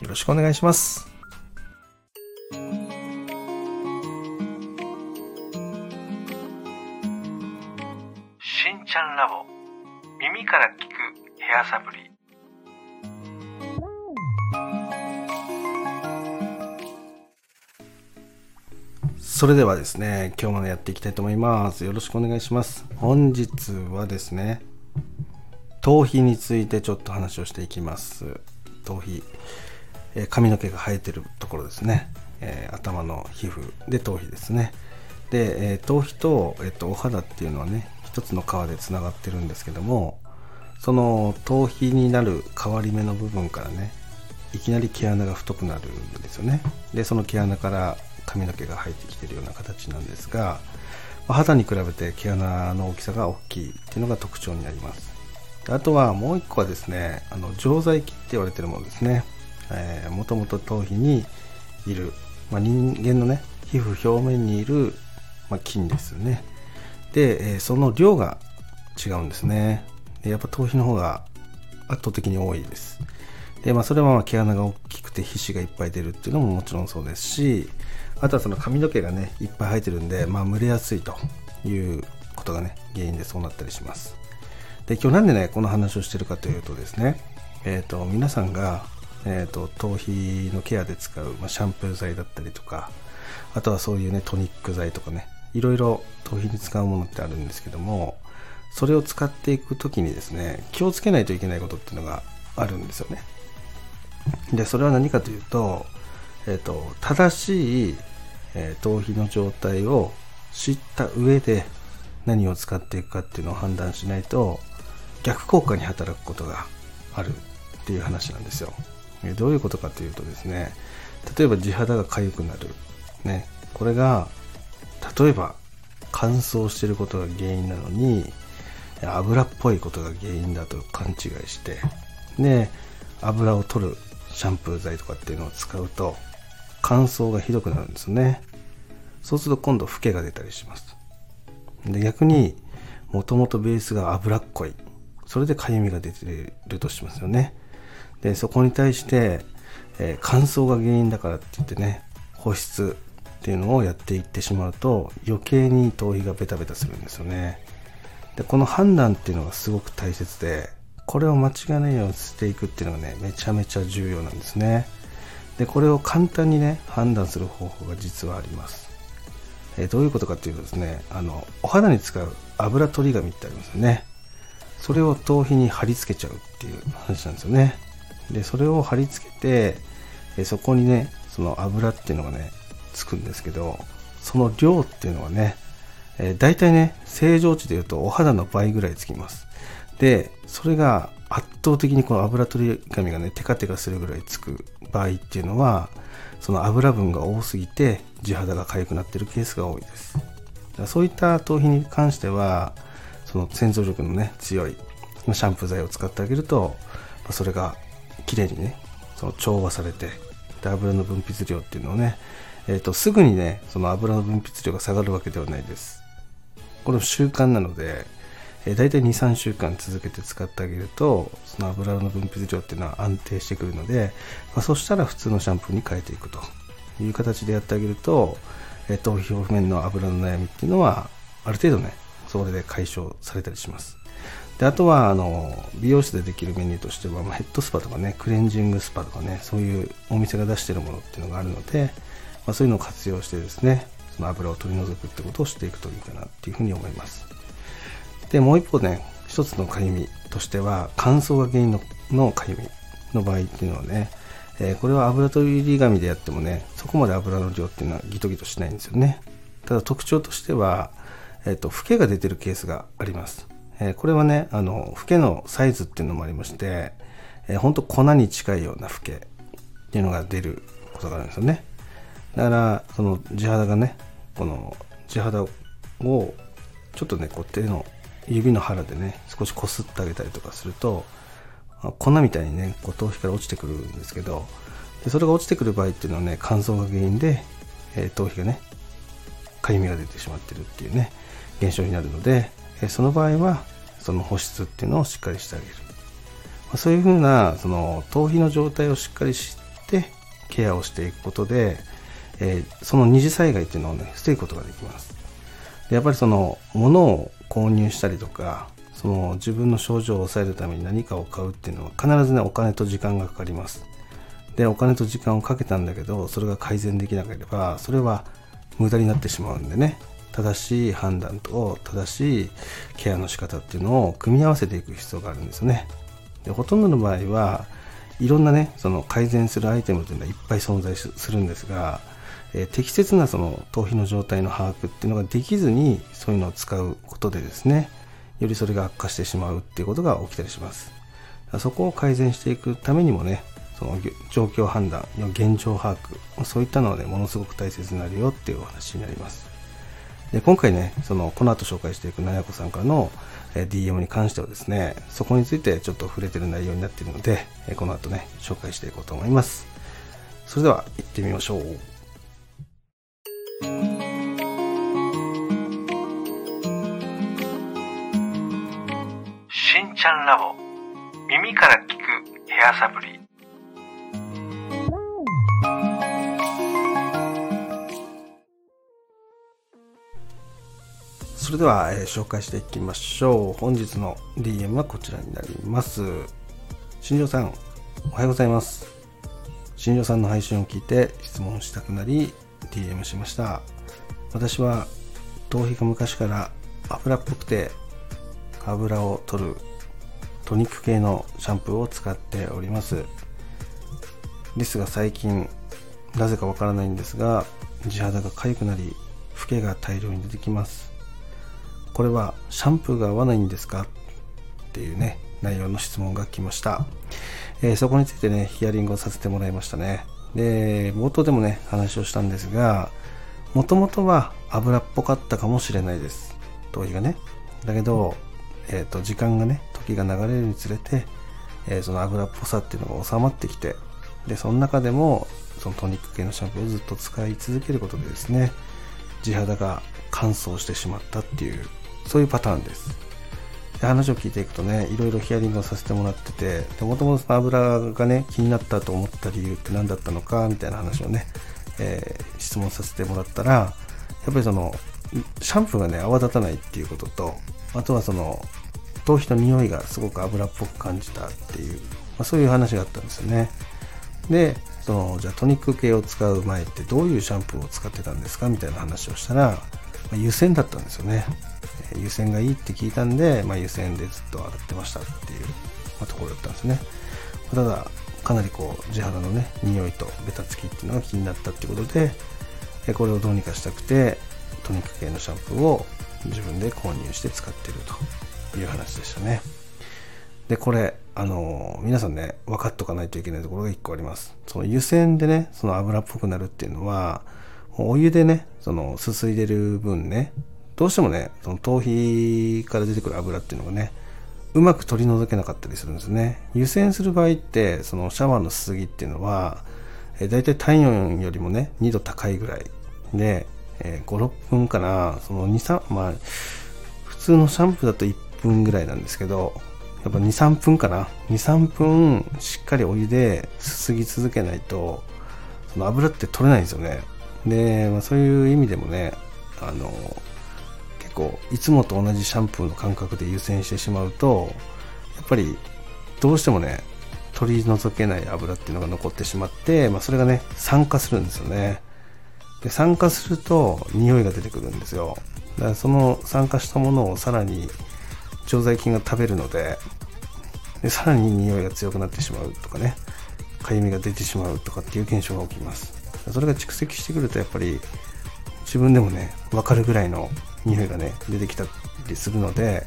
よろしくお願いします。しんちゃんラボ。耳から聞くヘアサプリ。それではですね今日もやっていきたいと思います。よろしくお願いします。本日はですね頭皮についてちょっと話をしていきます。頭皮、え髪の毛が生えてるところですね、え頭の皮膚で頭皮ですね。で、え頭皮と,、えーとお肌っていうのはね一つの皮でつながってるんですけどもその頭皮になる変わり目の部分からねいきなり毛穴が太くなるんですよね。でその毛穴から髪の毛が生えてきてるような形なんですが肌に比べて毛穴の大きさが大きいっていうのが特徴になります。あとはもう一個はですねあの常在菌って言われてるものですね、えー、もともと頭皮にいる、まあ、人間のね皮膚表面にいる、まあ、菌ですよね。で、えーその量が違うんですね。でやっぱ頭皮の方が圧倒的に多いです。で、まあ、それはま毛穴が大きくて皮脂がいっぱい出るっていうのももちろんそうですしあとはその髪の毛がねいっぱい生えてるんで、まあ、蒸れやすいということがね原因でそうなったりします。で今日なんでねこの話をしてるかというとですねえっ、と皆さんが、えー、と頭皮のケアで使う、まあ、シャンプー剤だったりとかあとはそういうねトニック剤とかねいろいろ頭皮に使うものってあるんですけどもそれを使っていく時にですね気をつけないといけないことっていうのがあるんですよね。でそれは何かというと,、えー、と正しい、えー頭皮の状態を知った上で何を使っていくかっていうのを判断しないと逆効果に働くことがあるっていう話なんですよ。どういうことかというとですね例えば地肌が痒くなる、ね、これが例えば乾燥してることが原因なのに油っぽいことが原因だと勘違いしてで油を取るシャンプー剤とかっていうのを使うと乾燥がひどくなるんですね。そうすると今度フケが出たりします。で逆にもともとベースが脂っこい。それでかゆみが出てるとしますよね。でそこに対して、えー乾燥が原因だからって言ってね保湿っていうのをやっていってしまうと余計に頭皮がベタベタするんですよね。でこの判断っていうのがすごく大切でこれを間違いないようにしていくっていうのがねめちゃめちゃ重要なんですね。でこれを簡単にね判断する方法が実はあります。えどういうことかっていうとですねあのお肌に使う油取り紙ってありますよね。それを頭皮に貼り付けちゃうっていう話なんですよね。でそれを貼り付けてえそこにねその油っていうのがねつくんですけどその量っていうのはね、えー、大体ね正常値でいうとお肌の倍ぐらいつきます。でそれが圧倒的にこの油取り紙がねテカテカするぐらいつく場合っていうのはその油分が多すぎて地肌が痒くなってるケースが多いです。だからそういった頭皮に関してはその洗浄力のね強いシャンプー剤を使ってあげるとまそれが綺麗にねその調和されてで油の分泌量っていうのをね、えー、とすぐにねその油の分泌量が下がるわけではないです。これ習慣なので、えー、大体23週間続けて使ってあげるとその油の分泌量っていうのは安定してくるので、まあ、そしたら普通のシャンプーに変えていくと。いう形でやってあげると、えー、頭皮表面の油の悩みっていうのはある程度ねそれで解消されたりします。であとはあの美容室でできるメニューとしては、まあヘッドスパとかねクレンジングスパとかねそういうお店が出しているものっていうのがあるので、まあ、そういうのを活用してですねその油を取り除くってことをしていくといいかなっていうふうに思います。でもう一方ね一つのかゆみとしては乾燥が原因のかゆみの場合っていうのはね、えこれは油取り紙でやってもねそこまで油の量っていうのはギトギトしないんですよね。ただ特徴としては、えー、とフケが出てるケースがあります、えこれはねあのフケのサイズっていうのもありまして、えー、ほんと粉に近いようなフケっていうのが出ることがあるんですよね。だからその地肌がねこの地肌をちょっとねこう手の指の腹でね少しこすってあげたりとかすると粉みたいにねこう頭皮から落ちてくるんですけどでそれが落ちてくる場合っていうのはね乾燥が原因で、えー、頭皮がねかゆみが出てしまってるっていうね現象になるので、その場合はその保湿っていうのをしっかりしてあげる、ま、そういうふうなその頭皮の状態をしっかり知ってケアをしていくことで、え、その二次災害っていうのをね防ぐことができます。でやっぱりその物を購入したりとかその自分の症状を抑えるために何かを買うっていうのは必ずねお金と時間がかかります。でお金と時間をかけたんだけどそれが改善できなければそれは無駄になってしまうんでね。正しい判断と正しいケアの仕方っていうのを組み合わせていく必要があるんですよね。でほとんどの場合はいろんなねその改善するアイテムというのはいっぱい存在するんですが、えー、適切なその頭皮の状態の把握っていうのができずにそういうのを使うことでですねよりそれが悪化してしまうっていうことが起きたりします。そこを改善していくためにもねその状況判断の現状把握そういったのはねものすごく大切になるよっていうお話になります。で今回ねそのこの後紹介していくなやこさんからの DM に関してはですねそこについてちょっと触れてる内容になっているのでこの後ね紹介していこうと思います。それでは行ってみましょう。しんちゃんラボ。耳から聞くヘアサプリ。それでは、えー、紹介していきましょう。本日の DM はこちらになります。新庄さん、おはようございます。新庄さんの配信を聞いて質問したくなり DM しました。私は頭皮が昔から油っぽくて油を取るトニック系のシャンプーを使っております。ですが最近なぜかわからないんですが地肌が痒くなりフケが大量に出てきますこれはシャンプーが合わないんですか？っていうね内容の質問が来ました、えー、そこについてねヒアリングをさせてもらいましたね。で冒頭でもね話をしたんですがもともとは油っぽかったかもしれないです。頭皮がね。だけど、えーと、時間がね時が流れるにつれて、えー、その油っぽさっていうのが収まってきてでその中でもそのトニック系のシャンプーをずっと使い続けることでですね地肌が乾燥してしまったっていうそういうパターンです。で話を聞いていくとねいろいろヒアリングをさせてもらっててもともと油がね気になったと思った理由って何だったのかみたいな話をね、えー、質問させてもらったらやっぱりそのシャンプーがね泡立たないっていうこととあとはその頭皮の匂いがすごく油っぽく感じたっていう、まあ、そういう話があったんですよね。でそのじゃあトニック系を使う前ってどういうシャンプーを使ってたんですかみたいな話をしたら、まあ、湯煎だったんですよね。湯煎がいいって聞いたんで、まあ、湯煎でずっと洗ってましたっていう、まあ、ところだったんですね。ただかなりこう地肌のね匂いとベタつきっていうのが気になったってことでこれをどうにかしたくてトニック系のシャンプーを自分で購入して使ってるという話でしたね。でこれあの皆さんね分かっとかないといけないところが1個あります。その湯煎でねその油っぽくなるっていうのはお湯でねそのすすいでる分ねどうしてもね、その頭皮から出てくる油っていうのがね、うまく取り除けなかったりするんですね。湯煎する場合って、そのシャワーのすすぎっていうのは、えー、大体体温よりもね、2度高いぐらいで、えー、5、6分かな、その2、3、まあ、普通のシャンプーだと1分ぐらいなんですけど、やっぱ2、3分かな。2、3分しっかりお湯ですすぎ続けないと、その油って取れないんですよね。で、まあ、そういう意味でもね、あの結、構いつもと同じシャンプーの感覚で湯煎してしまうとやっぱりどうしてもね取り除けない油っていうのが残ってしまって、まあ、それがね酸化するんですよね。で酸化すると匂いが出てくるんですよ。だからその酸化したものをさらに常在菌が食べるのででさらに匂いが強くなってしまうとかねかゆみが出てしまうとかっていう現象が起きます。それが蓄積してくるとやっぱり自分でもね分かるぐらいの匂いがね出てきたりするので、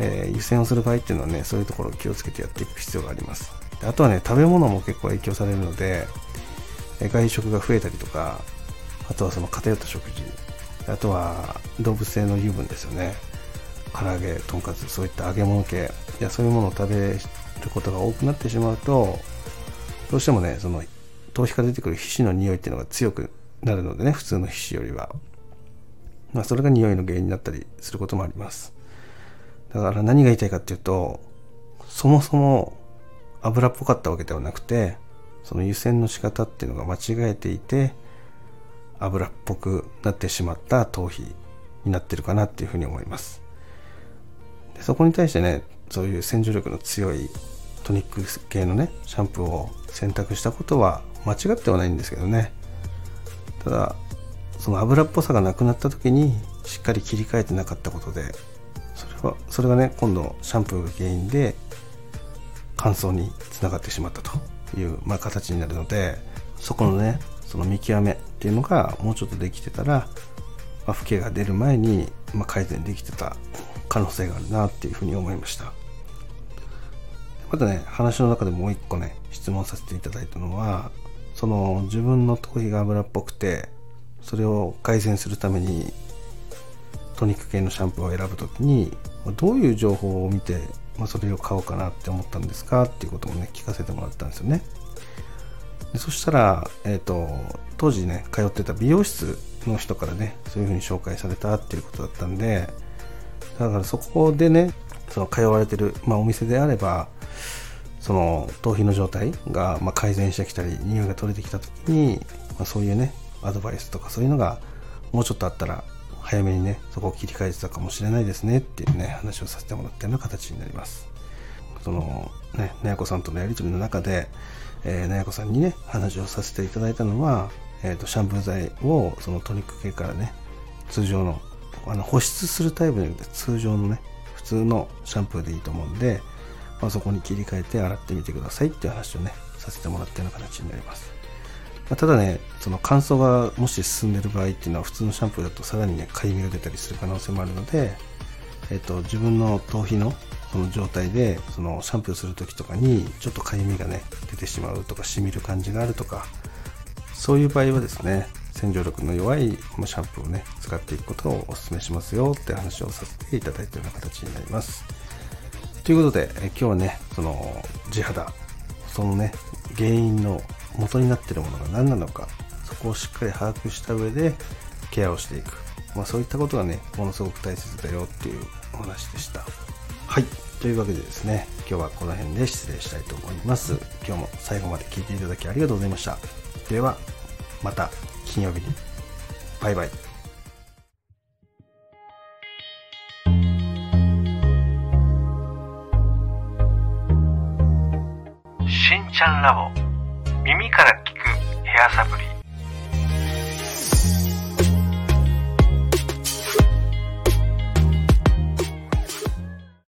えー、湯煎をする場合っていうのはねそういうところを気をつけてやっていく必要があります。あとはね食べ物も結構影響されるので外食が増えたりとかあとはその偏った食事あとは動物性の油分ですよね。唐揚げとんかつそういった揚げ物系いやそういうものを食べることが多くなってしまうとどうしてもねその頭皮から出てくる皮脂の匂いっていうのが強くなるのでね普通の皮脂よりは、まあ、それが匂いの原因になったりすることもあります。だから何が言いたいかっていうとそもそも油っぽかったわけではなくてその湯煎の仕方っていうのが間違えていて油っぽくなってしまった頭皮になってるかなっていうふうに思います。でそこに対してねそういう洗浄力の強いトニック系のねシャンプーを選択したことは間違ってはないんですけどね。ただその油っぽさがなくなった時にしっかり切り替えてなかったことでそれはそれがね今度シャンプーが原因で乾燥につながってしまったという、まあ、形になるのでそこのねその見極めっていうのがもうちょっとできてたら、まあ、老けが出る前に、まあ、改善できてた可能性があるなっていうふうに思いました。またね話の中でもう一個ね質問させていただいたのはその自分の頭皮が油っぽくてそれを改善するためにトニック系のシャンプーを選ぶ時にどういう情報を見て、まあ、それを買おうかなって思ったんですか？っていうこともね聞かせてもらったんですよね。でそしたら、えーと、当時ね通ってた美容室の人からねそういうふうに紹介されたっていうことだったんでだからそこでねその通われてる、まあ、お店であればその頭皮の状態がま改善してきたり匂いが取れてきた時に、まあ、そういうねアドバイスとかそういうのがもうちょっとあったら早めにねそこを切り替えてたかもしれないですねっていうね話をさせてもらったような形になります。そのねなやこさんとのやり取りの中で、えー、なやこさんにね話をさせていただいたのは、えーと、シャンプー剤をそのトニック系からね通常のあの保湿するタイプじゃなくて通常のね普通のシャンプーでいいと思うんでまあ、そこに切り替えて洗ってみてくださいっていう話をね、させてもらったような形になります。まあ、ただね、その乾燥がもし進んでる場合っていうのは普通のシャンプーだとさらにね、かゆみが出たりする可能性もあるので、えっ、と、自分の頭皮のその状態で、そのシャンプーする時とかにちょっとかゆみがね、出てしまうとか、しみる感じがあるとか、そういう場合はですね、洗浄力の弱いシャンプーをね、使っていくことをお勧めしますよって話をさせていただいたような形になります。ということで、え今日はね、その地肌、そのね、原因の元になっているものが何なのか、そこをしっかり把握した上でケアをしていく。まあそういったことがね、ものすごく大切だよっていうお話でした。はい。というわけでですね、今日はこの辺で失礼したいと思います。今日も最後まで聞いていただきありがとうございました。では、また金曜日に。バイバイ。ちゃんラボ。耳から聞くヘアサプリ。